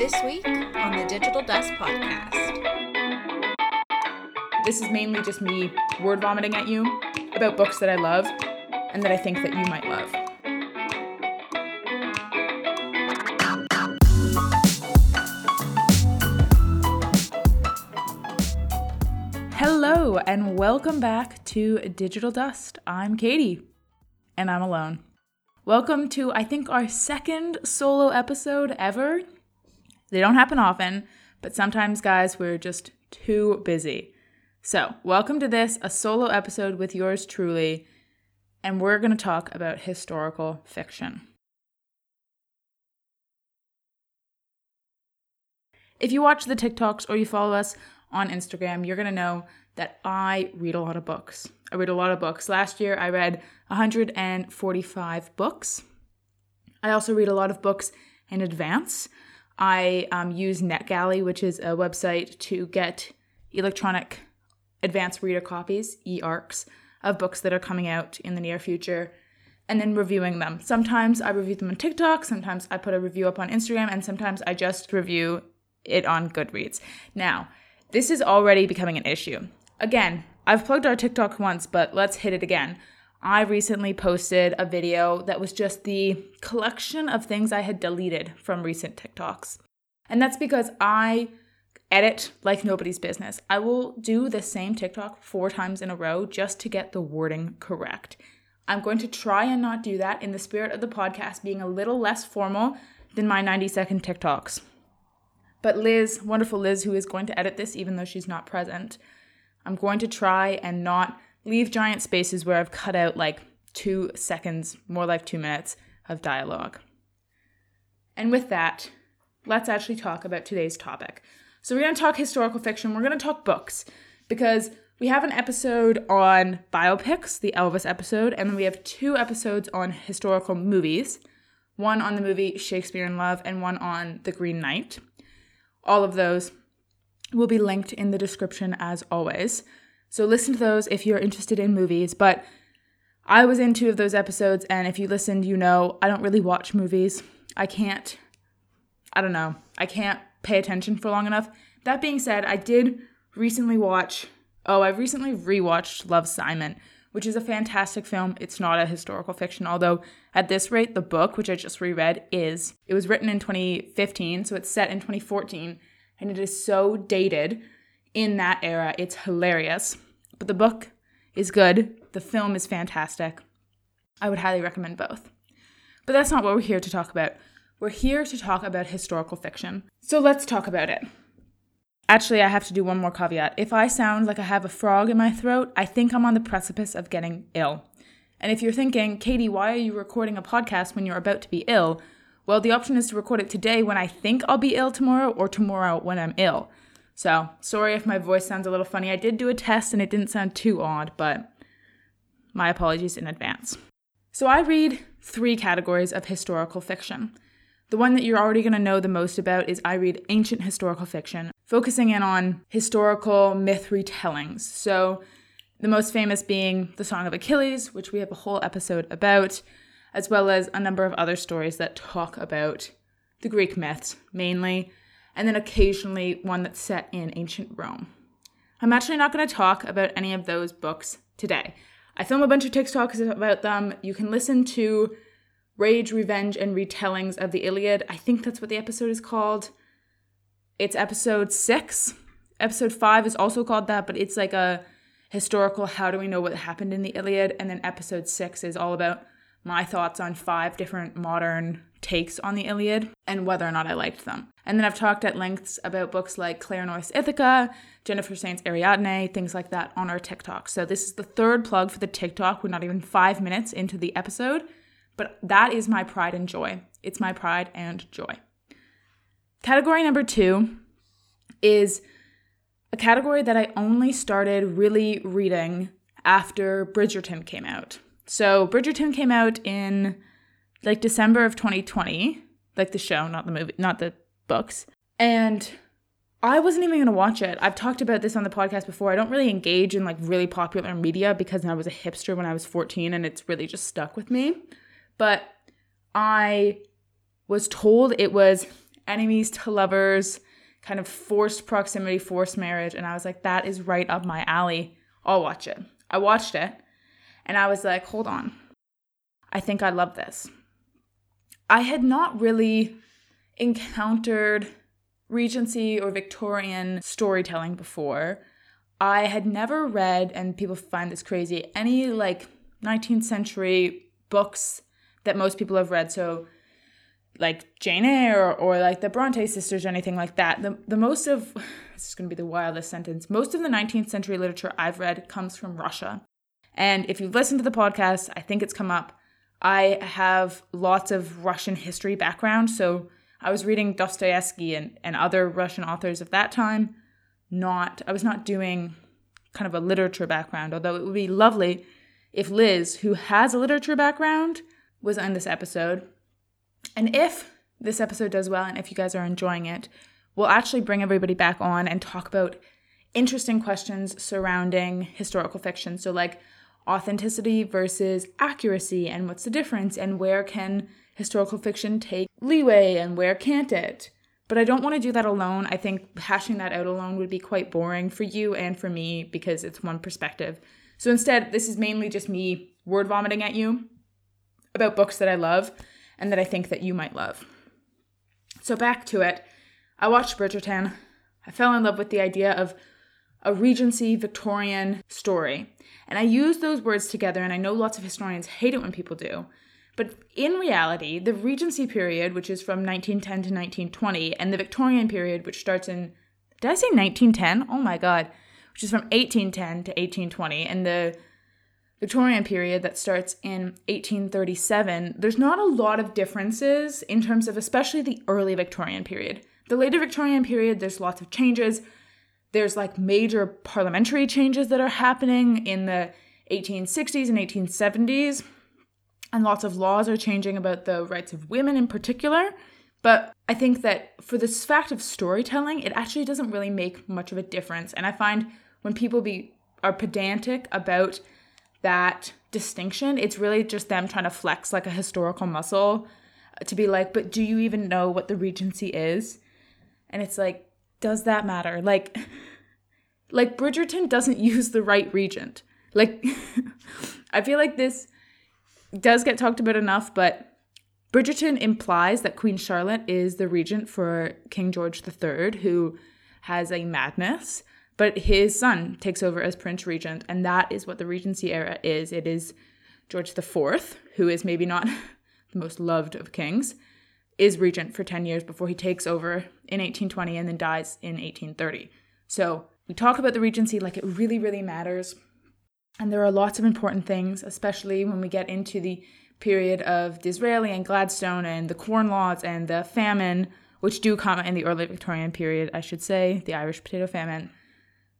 This week on the Digital Dust Podcast. This is mainly just me word vomiting at you about books that I love and that I think that you might love. Hello, and welcome back to Digital Dust. I'm Katie, and I'm alone. Welcome to, I think, our second solo episode ever. They don't happen often, but sometimes, guys, we're just too busy. So, welcome to this, a solo episode with yours truly, and we're going to talk about historical fiction. If you watch the TikToks or you follow us on Instagram, you're going to know that I read a lot of books. I read a lot of books. Last year, I read 145 books. I also read a lot of books in advance. I um, use NetGalley, which is a website to get electronic advanced reader copies, e-arcs, of books that are coming out in the near future, and then reviewing them. Sometimes I review them on TikTok, sometimes I put a review up on Instagram, and sometimes I just review it on Goodreads. Now, this is already becoming an issue. Again, I've plugged our TikTok once, but let's hit it again. I recently posted a video that was just the collection of things I had deleted from recent TikToks. And that's because I edit like nobody's business. I will do the same TikTok four times in a row just to get the wording correct. I'm going to try and not do that in the spirit of the podcast being a little less formal than my 90 second TikToks. But Liz, wonderful Liz, who is going to edit this even though she's not present, I'm going to try and not leave giant spaces where I've cut out like two seconds, more like two minutes of dialogue. And with that, let's actually talk about today's topic. So, we're going to talk historical fiction, we're going to talk books because we have an episode on biopics, the Elvis episode, and then we have two episodes on historical movies one on the movie Shakespeare in Love and one on The Green Knight. All of those will be linked in the description as always. So listen to those if you're interested in movies. But I was in two of those episodes, and if you listened, you know I don't really watch movies. I can't, I don't know, I can't pay attention for long enough. That being said, I did recently watch, oh, I recently rewatched Love Simon, which is a fantastic film. It's not a historical fiction, although at this rate, the book, which I just reread, is. It was written in 2015, so it's set in 2014, and it is so dated in that era. It's hilarious. But the book is good. The film is fantastic. I would highly recommend both. But that's not what we're here to talk about. We're here to talk about historical fiction. So let's talk about it. Actually, I have to do one more caveat. If I sound like I have a frog in my throat, I think I'm on the precipice of getting ill. And if you're thinking, Katie, why are you recording a podcast when you're about to be ill? Well, the option is to record it today when I think I'll be ill tomorrow or tomorrow when I'm ill. So, sorry if my voice sounds a little funny. I did do a test and it didn't sound too odd, but my apologies in advance. So, I read three categories of historical fiction. The one that you're already going to know the most about is I read ancient historical fiction, focusing in on historical myth retellings. So, the most famous being The Song of Achilles, which we have a whole episode about, as well as a number of other stories that talk about the Greek myths mainly, and then occasionally one that's set in ancient Rome. I'm actually not going to talk about any of those books today. I film a bunch of TikToks about them. You can listen to Rage, Revenge, and Retellings of the Iliad. I think that's what the episode is called. It's episode six. Episode five is also called that, but it's like a historical how do we know what happened in the Iliad. And then episode six is all about my thoughts on five different modern takes on the Iliad and whether or not I liked them. And then I've talked at lengths about books like Claire North's Ithaca, Jennifer Saint's Ariadne, things like that on our TikTok. So this is the third plug for the TikTok. We're not even five minutes into the episode, but that is my pride and joy. It's my pride and joy. Category number two is a category that I only started really reading after Bridgerton came out. So Bridgerton came out in like December of 2020, like the show, not the movie, not the books. And I wasn't even going to watch it. I've talked about this on the podcast before. I don't really engage in like really popular media because I was a hipster when I was 14 and it's really just stuck with me. But I was told it was enemies to lovers, kind of forced proximity, forced marriage. And I was like, that is right up my alley. I'll watch it. I watched it and I was like, hold on. I think I love this. I had not really encountered Regency or Victorian storytelling before. I had never read, and people find this crazy, any like 19th century books that most people have read. So, like Jane Eyre or, or like the Bronte sisters or anything like that. The, the most of, this is going to be the wildest sentence, most of the 19th century literature I've read comes from Russia. And if you've listened to the podcast, I think it's come up. I have lots of Russian history background. So, I was reading Dostoevsky and, and other Russian authors of that time. Not, I was not doing kind of a literature background, although it would be lovely if Liz, who has a literature background, was on this episode. And if this episode does well and if you guys are enjoying it, we'll actually bring everybody back on and talk about interesting questions surrounding historical fiction. So, like authenticity versus accuracy, and what's the difference, and where can historical fiction take leeway and where can't it? But I don't want to do that alone. I think hashing that out alone would be quite boring for you and for me because it's one perspective. So instead, this is mainly just me word vomiting at you about books that I love and that I think that you might love. So back to it. I watched Bridgerton. I fell in love with the idea of a Regency Victorian story. And I use those words together, and I know lots of historians hate it when people do. But in reality, the Regency period, which is from 1910 to 1920, and the Victorian period, which starts in, did I say 1910? Oh my God, which is from 1810 to 1820, and the Victorian period that starts in 1837, there's not a lot of differences in terms of especially the early Victorian period. The later Victorian period, there's lots of changes. There's like major parliamentary changes that are happening in the 1860s and 1870s and lots of laws are changing about the rights of women in particular. But I think that for this fact of storytelling, it actually doesn't really make much of a difference. And I find when people be are pedantic about that distinction, it's really just them trying to flex like a historical muscle to be like, but do you even know what the regency is? And it's like, does that matter? Like like Bridgerton doesn't use the right regent. Like I feel like this does get talked about enough, but Bridgerton implies that Queen Charlotte is the regent for King George III, who has a madness, but his son takes over as Prince Regent, and that is what the Regency era is. It is George IV, who is maybe not the most loved of kings, is regent for 10 years before he takes over in 1820 and then dies in 1830. So we talk about the Regency like it really, really matters. And there are lots of important things, especially when we get into the period of Disraeli and Gladstone and the Corn Laws and the famine, which do come in the early Victorian period, I should say, the Irish potato famine.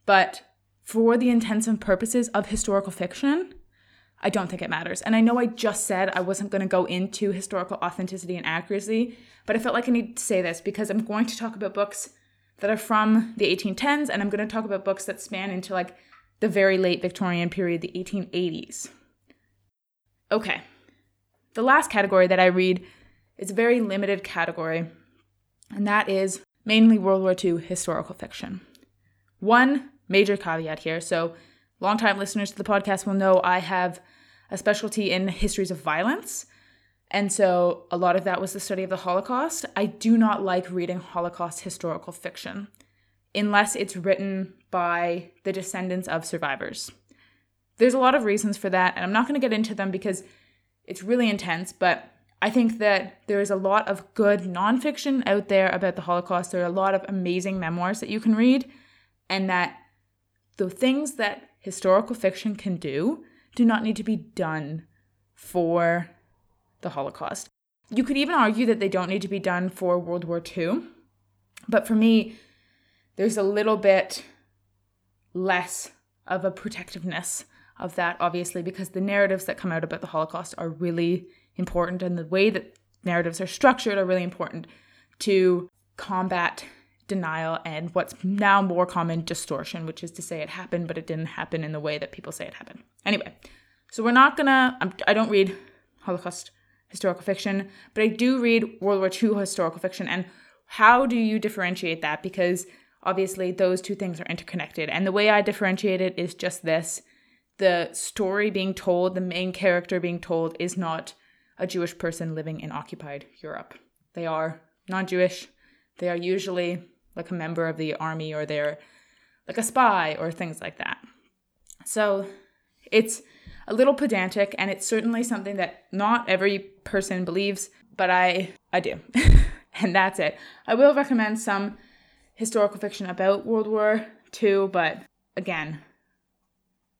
But for the intents and purposes of historical fiction, I don't think it matters. And I know I just said I wasn't going to go into historical authenticity and accuracy, but I felt like I need to say this because I'm going to talk about books that are from the 1810s and I'm going to talk about books that span into like the very late Victorian period, the 1880s. Okay, the last category that I read is a very limited category, and that is mainly World War II historical fiction. One major caveat here so, longtime listeners to the podcast will know I have a specialty in histories of violence. And so a lot of that was the study of the Holocaust. I do not like reading Holocaust historical fiction unless it's written by the descendants of survivors. There's a lot of reasons for that, and I'm not going to get into them because it's really intense, but I think that there is a lot of good nonfiction out there about the Holocaust. There are a lot of amazing memoirs that you can read, and that the things that historical fiction can do do not need to be done for the Holocaust. You could even argue that they don't need to be done for World War II. But for me, there's a little bit less of a protectiveness of that, obviously, because the narratives that come out about the Holocaust are really important, and the way that narratives are structured are really important to combat denial and what's now more common distortion, which is to say it happened, but it didn't happen in the way that people say it happened. Anyway, so we're not gonna, I'm, I do not read Holocaust historical fiction, but I do read World War II historical fiction, and how do you differentiate that? Because obviously those two things are interconnected. And the way I differentiate it is just this the story being told, the main character being told, is not a Jewish person living in occupied Europe. They are non Jewish. They are usually like a member of the army or they're like a spy or things like that. So it's a little pedantic and it's certainly something that not every person believes, but I I do. and that's it. I will recommend some historical fiction about World War II, but again,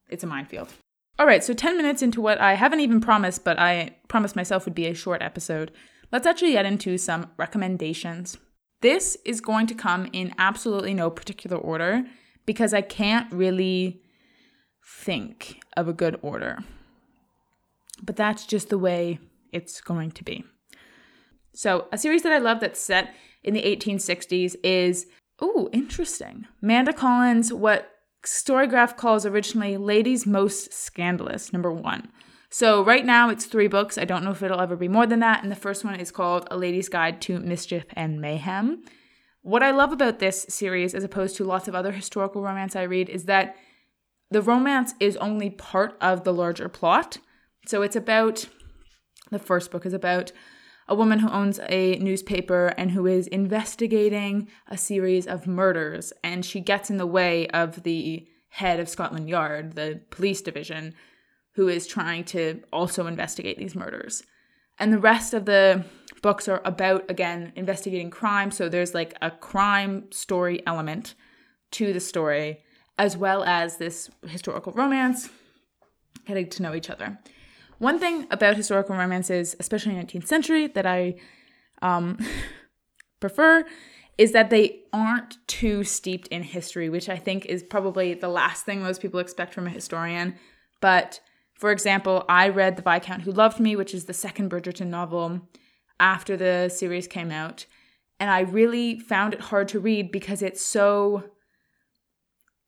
it's a minefield. All right, so 10 minutes into what I haven't even promised, but I promised myself would be a short episode. Let's actually get into some recommendations. This is going to come in absolutely no particular order because I can't really think of a good order. But that's just the way it's going to be. So, a series that I love that's set in the 1860s is, oh, interesting. Manda Collins, what Storygraph calls originally Ladies Most Scandalous, number one. So, right now it's three books. I don't know if it'll ever be more than that. And the first one is called A Lady's Guide to Mischief and Mayhem. What I love about this series, as opposed to lots of other historical romance I read, is that the romance is only part of the larger plot. So it's about the first book is about a woman who owns a newspaper and who is investigating a series of murders, and she gets in the way of the head of Scotland Yard, the police division, who is trying to also investigate these murders. And the rest of the books are about, again, investigating crime. So there's like a crime story element to the story as well as this historical romance, getting to know each other. One thing about historical romances, especially 19th century, that I um, prefer is that they aren't too steeped in history, which I think is probably the last thing most people expect from a historian. But for example, I read The Viscount Who Loved Me, which is the second Bridgerton novel after the series came out. And I really found it hard to read because it's so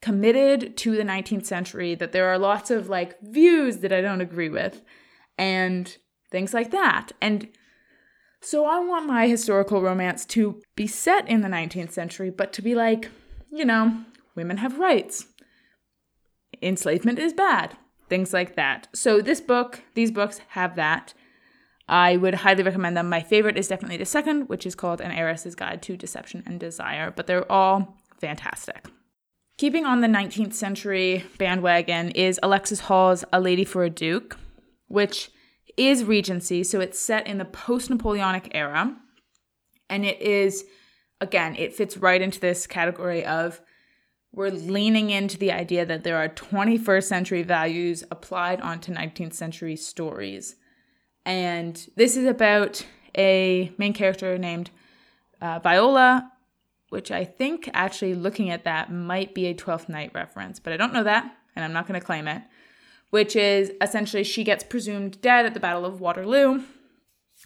committed to the 19th century that there are lots of like views that I don't agree with and things like that. And so I want my historical romance to be set in the 19th century, but to be like, you know, women have rights. Enslavement is bad. Things like that. So this book, these books have that. I would highly recommend them. My favorite is definitely the second, which is called An Heiress's Guide to Deception and Desire, but they're all fantastic. Keeping on the 19th century bandwagon is Alexis Hall's A Lady for a Duke, which is Regency, so it's set in the post Napoleonic era. And it is, again, it fits right into this category of we're leaning into the idea that there are 21st century values applied onto 19th century stories. And this is about a main character named uh, Viola, which I think actually looking at that might be a 12th Night reference, but I don't know that, and I'm not going to claim it. Which is essentially she gets presumed dead at the Battle of Waterloo,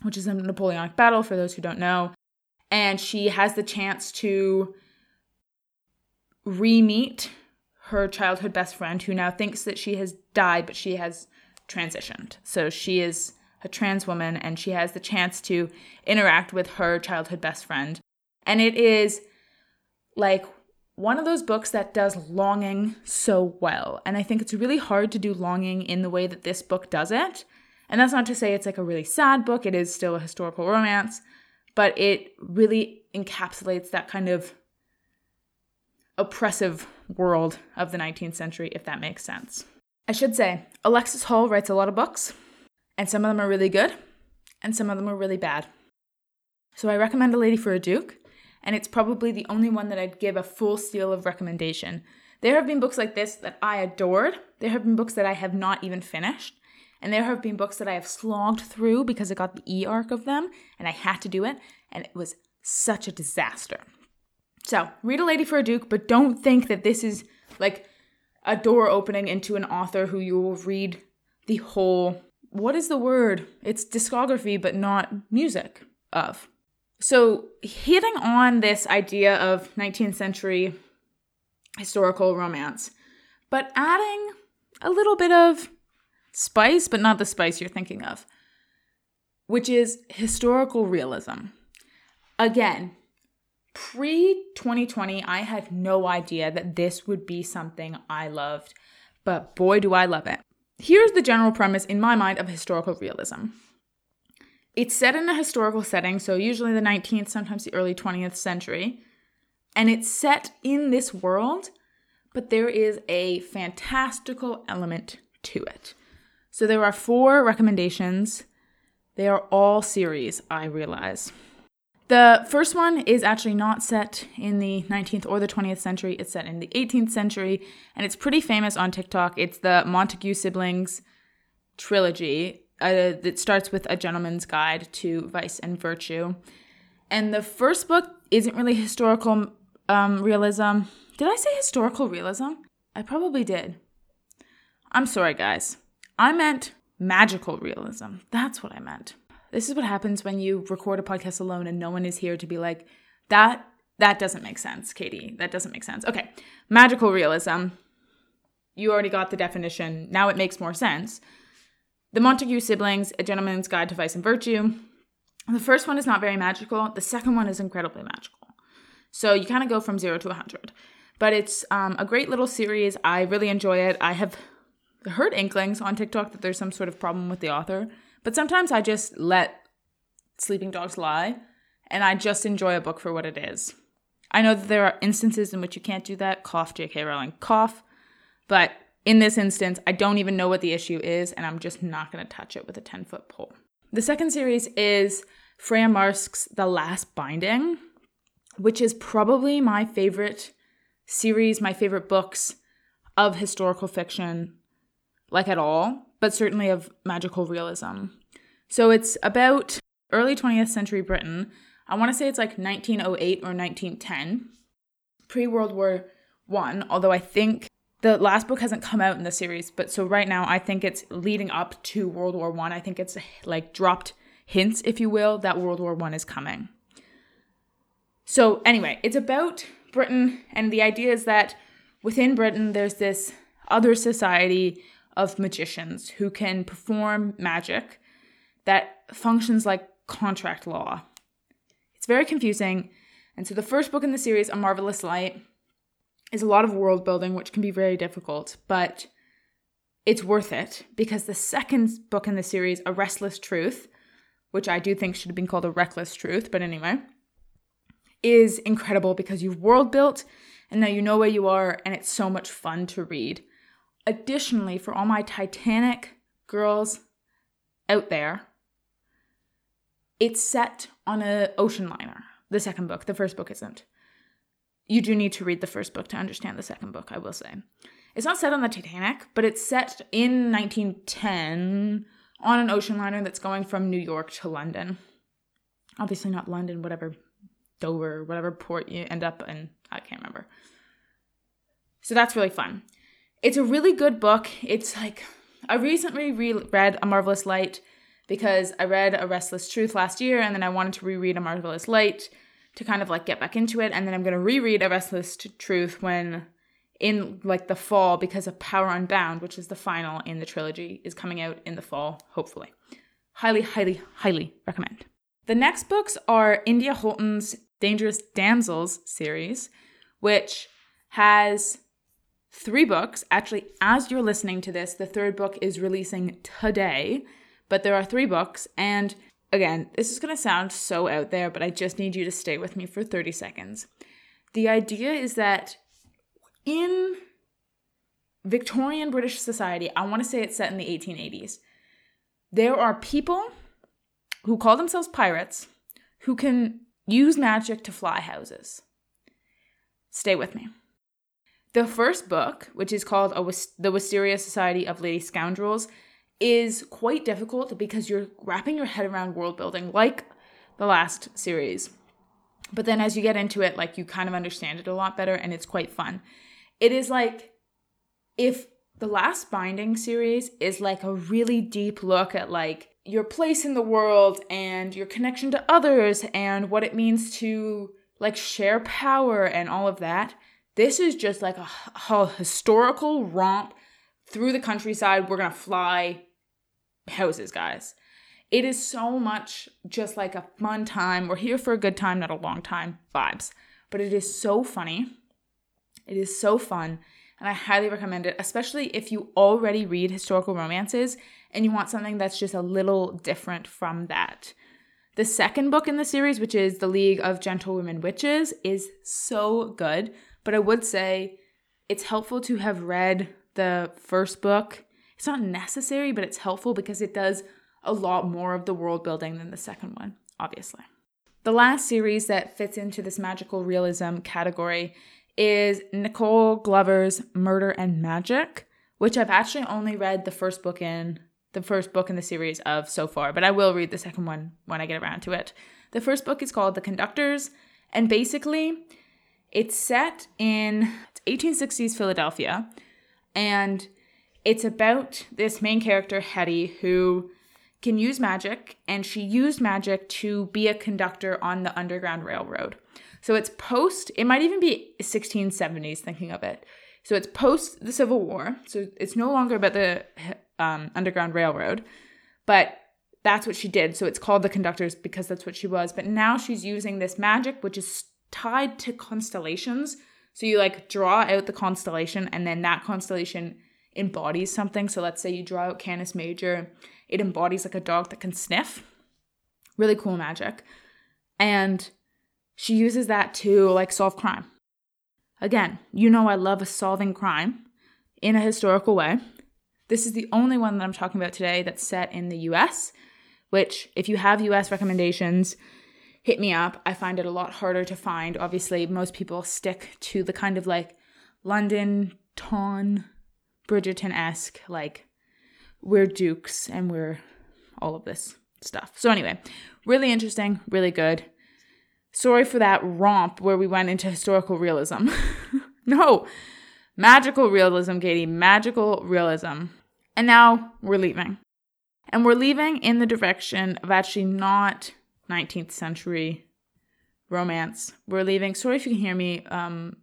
which is a Napoleonic battle for those who don't know. And she has the chance to re meet her childhood best friend who now thinks that she has died, but she has transitioned. So she is a trans woman and she has the chance to interact with her childhood best friend. And it is like one of those books that does longing so well. And I think it's really hard to do longing in the way that this book does it. And that's not to say it's like a really sad book, it is still a historical romance, but it really encapsulates that kind of oppressive world of the 19th century, if that makes sense. I should say, Alexis Hall writes a lot of books, and some of them are really good, and some of them are really bad. So I recommend A Lady for a Duke and it's probably the only one that I'd give a full seal of recommendation. There have been books like this that I adored. There have been books that I have not even finished. And there have been books that I have slogged through because I got the e arc of them and I had to do it. And it was such a disaster. So read A Lady for a Duke, but don't think that this is like a door opening into an author who you will read the whole what is the word? It's discography, but not music of. So, hitting on this idea of 19th century historical romance, but adding a little bit of spice, but not the spice you're thinking of, which is historical realism. Again, Pre 2020, I had no idea that this would be something I loved, but boy, do I love it. Here's the general premise in my mind of historical realism it's set in a historical setting, so usually the 19th, sometimes the early 20th century, and it's set in this world, but there is a fantastical element to it. So there are four recommendations. They are all series, I realize. The first one is actually not set in the 19th or the 20th century. It's set in the 18th century, and it's pretty famous on TikTok. It's the Montague siblings trilogy uh, that starts with A Gentleman's Guide to Vice and Virtue. And the first book isn't really historical um, realism. Did I say historical realism? I probably did. I'm sorry, guys. I meant magical realism. That's what I meant. This is what happens when you record a podcast alone and no one is here to be like, that that doesn't make sense, Katie. That doesn't make sense. Okay. Magical realism. You already got the definition. Now it makes more sense. The Montague siblings, A Gentleman's Guide to Vice and Virtue. The first one is not very magical. The second one is incredibly magical. So you kind of go from zero to 100. But it's um, a great little series. I really enjoy it. I have heard inklings on TikTok that there's some sort of problem with the author. But sometimes I just let sleeping dogs lie and I just enjoy a book for what it is. I know that there are instances in which you can't do that. Cough, J.K. Rowling, cough. But in this instance, I don't even know what the issue is, and I'm just not going to touch it with a 10 foot pole. The second series is Freya Marske's The Last Binding, which is probably my favorite series, my favorite books of historical fiction, like at all, but certainly of magical realism. So it's about early 20th century Britain. I want to say it's like 1908 or 1910, pre World War One. Although I think the last book hasn't come out in the series, but so right now I think it's leading up to World War One. I. I think it's like dropped hints, if you will, that World War One is coming. So anyway, it's about Britain, and the idea is that within Britain there's this other society of magicians who can perform magic that functions like contract law. It's very confusing. And so the first book in the series, A Marvelous Light, is a lot of world building, which can be very difficult, but it's worth it because the second book in the series, A Restless Truth, which I do think should have been called A Reckless Truth, but anyway, is incredible because you've world built and now you know where you are, and it's so much fun to read. Additionally, for all my Titanic girls out there, it's set on an ocean liner. The second book, the first book isn't you do need to read the first book to understand the second book, I will say. It's not set on the Titanic, but it's set in 1910 on an ocean liner that's going from New York to London. Obviously, not London, whatever, Dover, whatever port you end up in. I can't remember. So that's really fun. It's a really good book. It's like, I recently re- read A Marvelous Light because I read A Restless Truth last year and then I wanted to reread A Marvelous Light to kind of like get back into it. And then I'm going to reread A Restless Truth when in like the fall because of Power Unbound, which is the final in the trilogy, is coming out in the fall, hopefully. Highly, highly, highly recommend. The next books are India Holton's Dangerous Damsels series, which has three books. Actually, as you're listening to this, the third book is releasing today, but there are three books, and again, this is going to sound so out there, but I just need you to stay with me for 30 seconds. The idea is that in Victorian British society, I want to say it's set in the 1880s, there are people who call themselves pirates who can use magic to fly houses. Stay with me. The first book, which is called The Wisteria Society of Lady Scoundrels, is quite difficult because you're wrapping your head around world building like the last series. But then as you get into it, like you kind of understand it a lot better and it's quite fun. It is like if the last binding series is like a really deep look at like your place in the world and your connection to others and what it means to like share power and all of that. This is just like a, a historical romp through the countryside. We're going to fly houses, guys. It is so much just like a fun time. We're here for a good time, not a long time vibes. but it is so funny. It is so fun, and I highly recommend it, especially if you already read historical romances and you want something that's just a little different from that. The second book in the series, which is The League of Gentlewomen Witches, is so good, but I would say it's helpful to have read the first book. It's not necessary, but it's helpful because it does a lot more of the world building than the second one, obviously. The last series that fits into this magical realism category is Nicole Glover's Murder and Magic, which I've actually only read the first book in, the first book in the series of so far, but I will read the second one when I get around to it. The first book is called The Conductors, and basically, it's set in 1860s Philadelphia, and it's about this main character, Hetty, who can use magic, and she used magic to be a conductor on the Underground Railroad. So it's post, it might even be 1670s, thinking of it. So it's post the Civil War. So it's no longer about the um, Underground Railroad, but that's what she did. So it's called the Conductors because that's what she was. But now she's using this magic, which is tied to constellations. So you like draw out the constellation, and then that constellation embodies something. So let's say you draw out Canis Major, it embodies like a dog that can sniff. Really cool magic. And she uses that to like solve crime. Again, you know I love a solving crime in a historical way. This is the only one that I'm talking about today that's set in the US, which if you have US recommendations, hit me up. I find it a lot harder to find. Obviously, most people stick to the kind of like London, Ton, Bridgerton esque, like we're dukes and we're all of this stuff. So, anyway, really interesting, really good. Sorry for that romp where we went into historical realism. no, magical realism, Katie, magical realism. And now we're leaving. And we're leaving in the direction of actually not 19th century romance. We're leaving. Sorry if you can hear me um,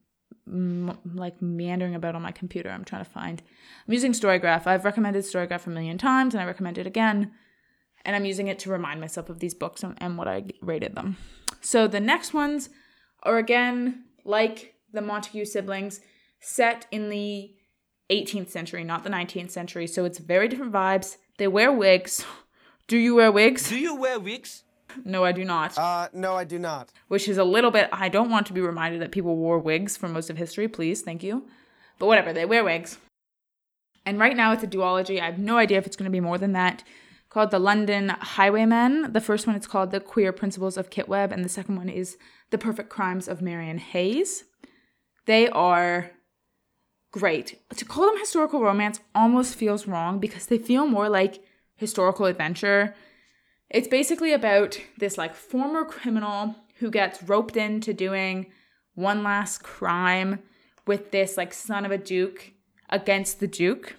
m- like meandering about on my computer. I'm trying to find. I'm using Storygraph. I've recommended Storygraph a million times, and I recommend it again. And I'm using it to remind myself of these books and, and what I rated them. So the next ones are again like the Montague siblings, set in the 18th century, not the 19th century. So it's very different vibes. They wear wigs. Do you wear wigs? Do you wear wigs? No, I do not. Uh, no, I do not. Which is a little bit, I don't want to be reminded that people wore wigs for most of history, please, thank you. But whatever, they wear wigs. And right now it's a duology. I have no idea if it's going to be more than that. Called The London Highwaymen. The first one is called The Queer Principles of Kit Webb, and the second one is The Perfect Crimes of Marian Hayes. They are great. To call them historical romance almost feels wrong because they feel more like historical adventure it's basically about this like former criminal who gets roped into doing one last crime with this like son of a duke against the duke.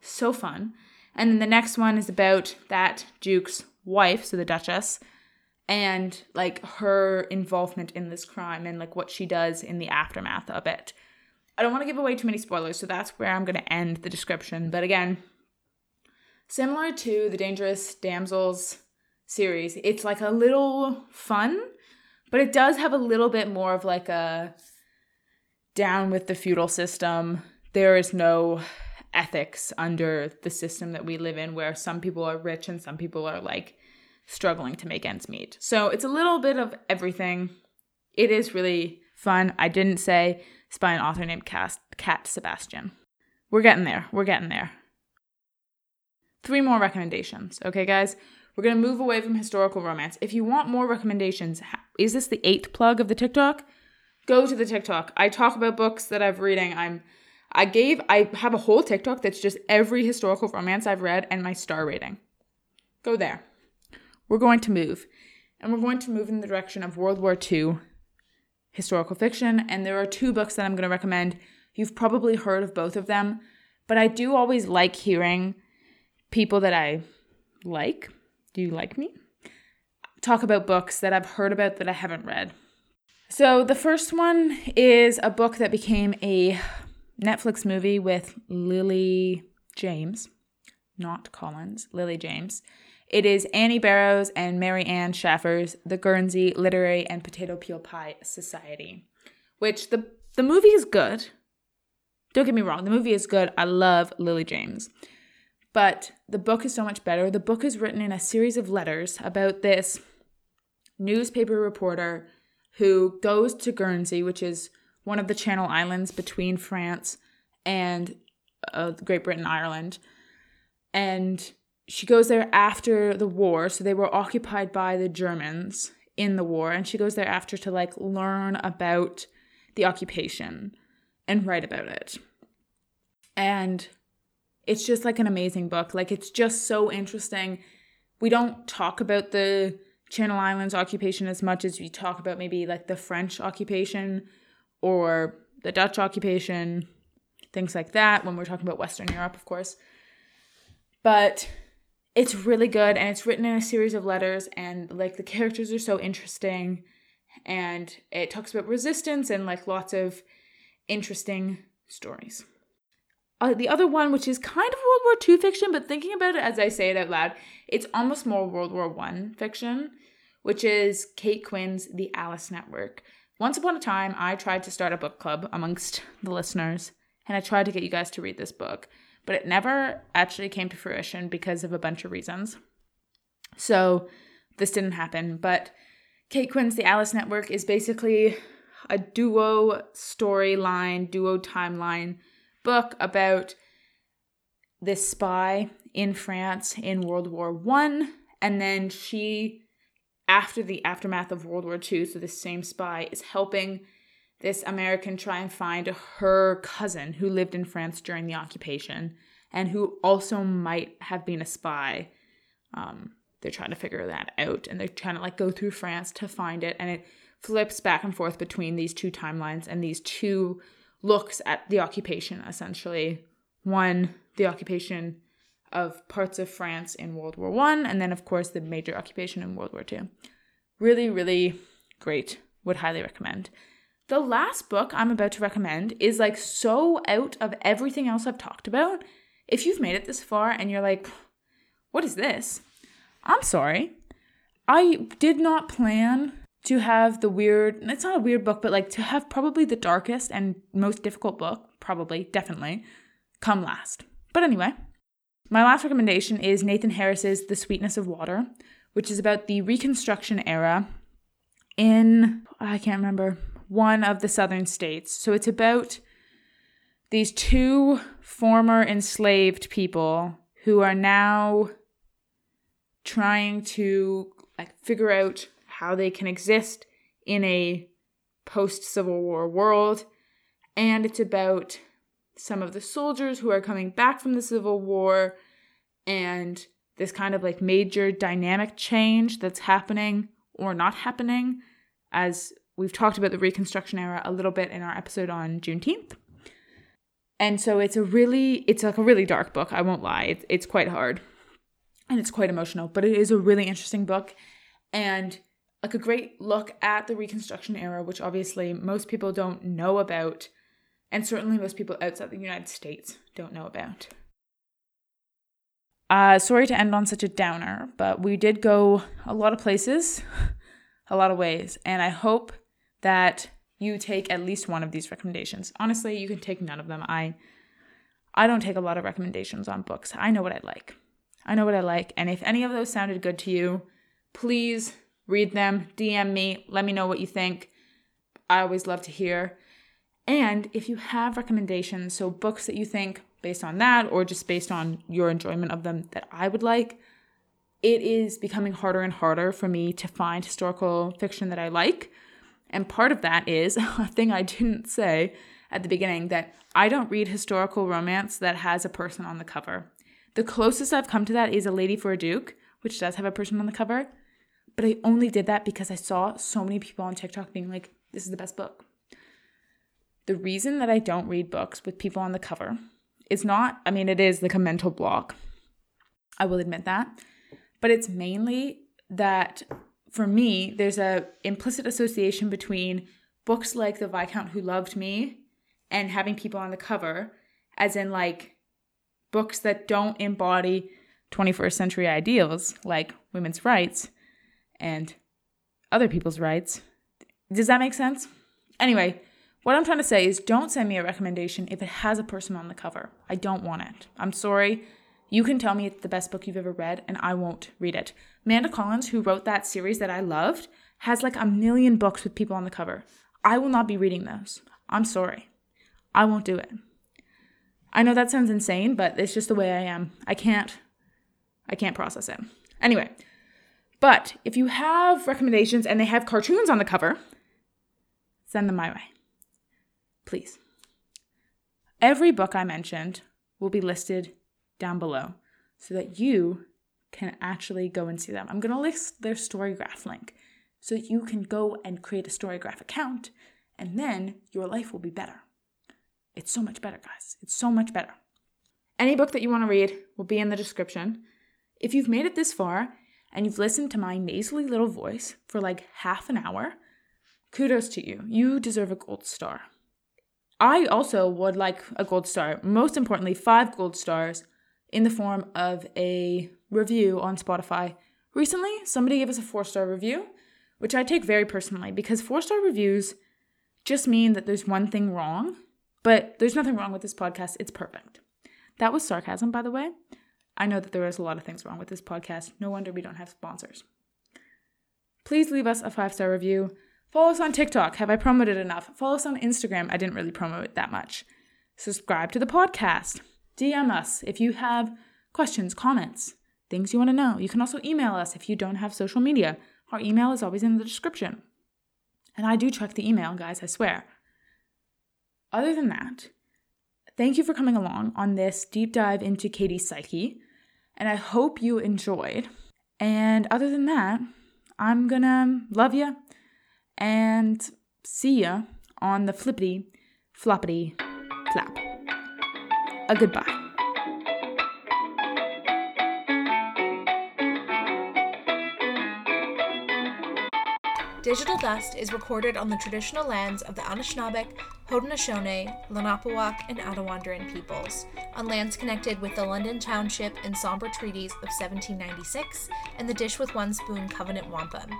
So fun. And then the next one is about that duke's wife, so the duchess, and like her involvement in this crime and like what she does in the aftermath of it. I don't want to give away too many spoilers, so that's where I'm going to end the description. But again, similar to the Dangerous Damsels series. It's like a little fun, but it does have a little bit more of like a down with the feudal system. There is no ethics under the system that we live in where some people are rich and some people are like struggling to make ends meet. So it's a little bit of everything. It is really fun. I didn't say it's by an author named Cat, Cat Sebastian. We're getting there. We're getting there. Three more recommendations. Okay, guys? We're going to move away from historical romance. If you want more recommendations, is this the eighth plug of the TikTok? Go to the TikTok. I talk about books that I've reading. I'm I gave I have a whole TikTok that's just every historical romance I've read and my star rating. Go there. We're going to move. And we're going to move in the direction of World War II historical fiction. And there are two books that I'm going to recommend. You've probably heard of both of them, but I do always like hearing people that I like do you like me? Talk about books that I've heard about that I haven't read. So the first one is a book that became a Netflix movie with Lily James, not Collins, Lily James. It is Annie Barrows and Mary Ann Shaffer's The Guernsey Literary and Potato Peel Pie Society, which the, the movie is good. Don't get me wrong, the movie is good. I love Lily James. But the book is so much better. The book is written in a series of letters about this newspaper reporter who goes to Guernsey, which is one of the Channel Islands between France and uh, Great Britain, Ireland. And she goes there after the war. So they were occupied by the Germans in the war. And she goes there after to like learn about the occupation and write about it. And it's just like an amazing book. Like it's just so interesting. We don't talk about the Channel Islands occupation as much as we talk about maybe like the French occupation or the Dutch occupation, things like that, when we're talking about Western Europe, of course. But it's really good and it's written in a series of letters, and like the characters are so interesting, and it talks about resistance and like lots of interesting stories. Uh, the other one, which is kind of World War II fiction, but thinking about it as I say it out loud, it's almost more World War One fiction, which is Kate Quinn's The Alice Network. Once upon a time, I tried to start a book club amongst the listeners, and I tried to get you guys to read this book, but it never actually came to fruition because of a bunch of reasons. So this didn't happen. But Kate Quinn's The Alice Network is basically a duo storyline, duo timeline book about this spy in France in World War One, and then she after the aftermath of World War II, so the same spy is helping this American try and find her cousin who lived in France during the occupation and who also might have been a spy. Um, they're trying to figure that out and they're trying to like go through France to find it and it flips back and forth between these two timelines and these two looks at the occupation essentially. One, the occupation of parts of France in World War One, and then of course the major occupation in World War Two. Really, really great. Would highly recommend. The last book I'm about to recommend is like so out of everything else I've talked about. If you've made it this far and you're like, what is this? I'm sorry. I did not plan to have the weird, it's not a weird book, but like to have probably the darkest and most difficult book, probably, definitely, come last. But anyway, my last recommendation is Nathan Harris's The Sweetness of Water, which is about the Reconstruction era in, I can't remember, one of the southern states. So it's about these two former enslaved people who are now trying to like figure out how they can exist in a post Civil War world. And it's about some of the soldiers who are coming back from the Civil War and this kind of like major dynamic change that's happening or not happening as we've talked about the reconstruction era a little bit in our episode on juneteenth. And so it's a really it's like a really dark book i won't lie. It's, it's quite hard and it's quite emotional but it is a really interesting book. And like a great look at the reconstruction era which obviously most people don't know about and certainly most people outside the United States don't know about. Uh, sorry to end on such a downer, but we did go a lot of places, a lot of ways, and I hope that you take at least one of these recommendations. Honestly, you can take none of them. I I don't take a lot of recommendations on books. I know what I like. I know what I like, and if any of those sounded good to you, please read them, DM me, let me know what you think. I always love to hear. And if you have recommendations, so books that you think based on that or just based on your enjoyment of them that I would like, it is becoming harder and harder for me to find historical fiction that I like. And part of that is a thing I didn't say at the beginning that I don't read historical romance that has a person on the cover. The closest I've come to that is A Lady for a Duke, which does have a person on the cover. But I only did that because I saw so many people on TikTok being like, this is the best book. The reason that I don't read books with people on the cover is not, I mean, it is like a mental block. I will admit that. But it's mainly that for me, there's a implicit association between books like The Viscount Who Loved Me and having people on the cover, as in like books that don't embody 21st century ideals like women's rights and other people's rights. Does that make sense? Anyway, what I'm trying to say is don't send me a recommendation if it has a person on the cover. I don't want it. I'm sorry. You can tell me it's the best book you've ever read, and I won't read it. Manda Collins, who wrote that series that I loved, has like a million books with people on the cover. I will not be reading those. I'm sorry. I won't do it. I know that sounds insane, but it's just the way I am. I can't I can't process it. Anyway, but if you have recommendations and they have cartoons on the cover, send them my way. Please. Every book I mentioned will be listed down below so that you can actually go and see them. I'm going to list their Storygraph link so that you can go and create a Storygraph account and then your life will be better. It's so much better, guys. It's so much better. Any book that you want to read will be in the description. If you've made it this far and you've listened to my nasally little voice for like half an hour, kudos to you. You deserve a gold star. I also would like a gold star, most importantly, five gold stars in the form of a review on Spotify. Recently, somebody gave us a four star review, which I take very personally because four star reviews just mean that there's one thing wrong, but there's nothing wrong with this podcast. It's perfect. That was sarcasm, by the way. I know that there is a lot of things wrong with this podcast. No wonder we don't have sponsors. Please leave us a five star review. Follow us on TikTok. Have I promoted enough? Follow us on Instagram. I didn't really promote it that much. Subscribe to the podcast. DM us if you have questions, comments, things you want to know. You can also email us if you don't have social media. Our email is always in the description. And I do check the email, guys, I swear. Other than that, thank you for coming along on this deep dive into Katie's psyche. And I hope you enjoyed. And other than that, I'm gonna love you and see ya on the flippity floppity flap. A goodbye. Digital Dust is recorded on the traditional lands of the Anishinaabeg, Haudenosaunee, Lenape-wa-, and Attawandaron peoples, on lands connected with the London Township and Sombra Treaties of 1796 and the Dish with One Spoon Covenant Wampum.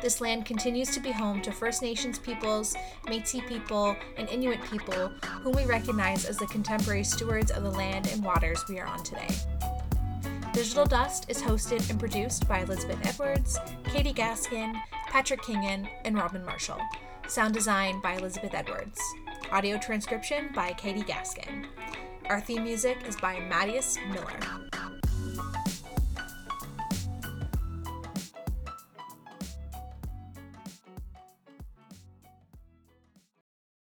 This land continues to be home to First Nations peoples, Métis people, and Inuit people, whom we recognize as the contemporary stewards of the land and waters we are on today. Digital Dust is hosted and produced by Elizabeth Edwards, Katie Gaskin, Patrick Kingan, and Robin Marshall. Sound design by Elizabeth Edwards. Audio transcription by Katie Gaskin. Our theme music is by Mattias Miller.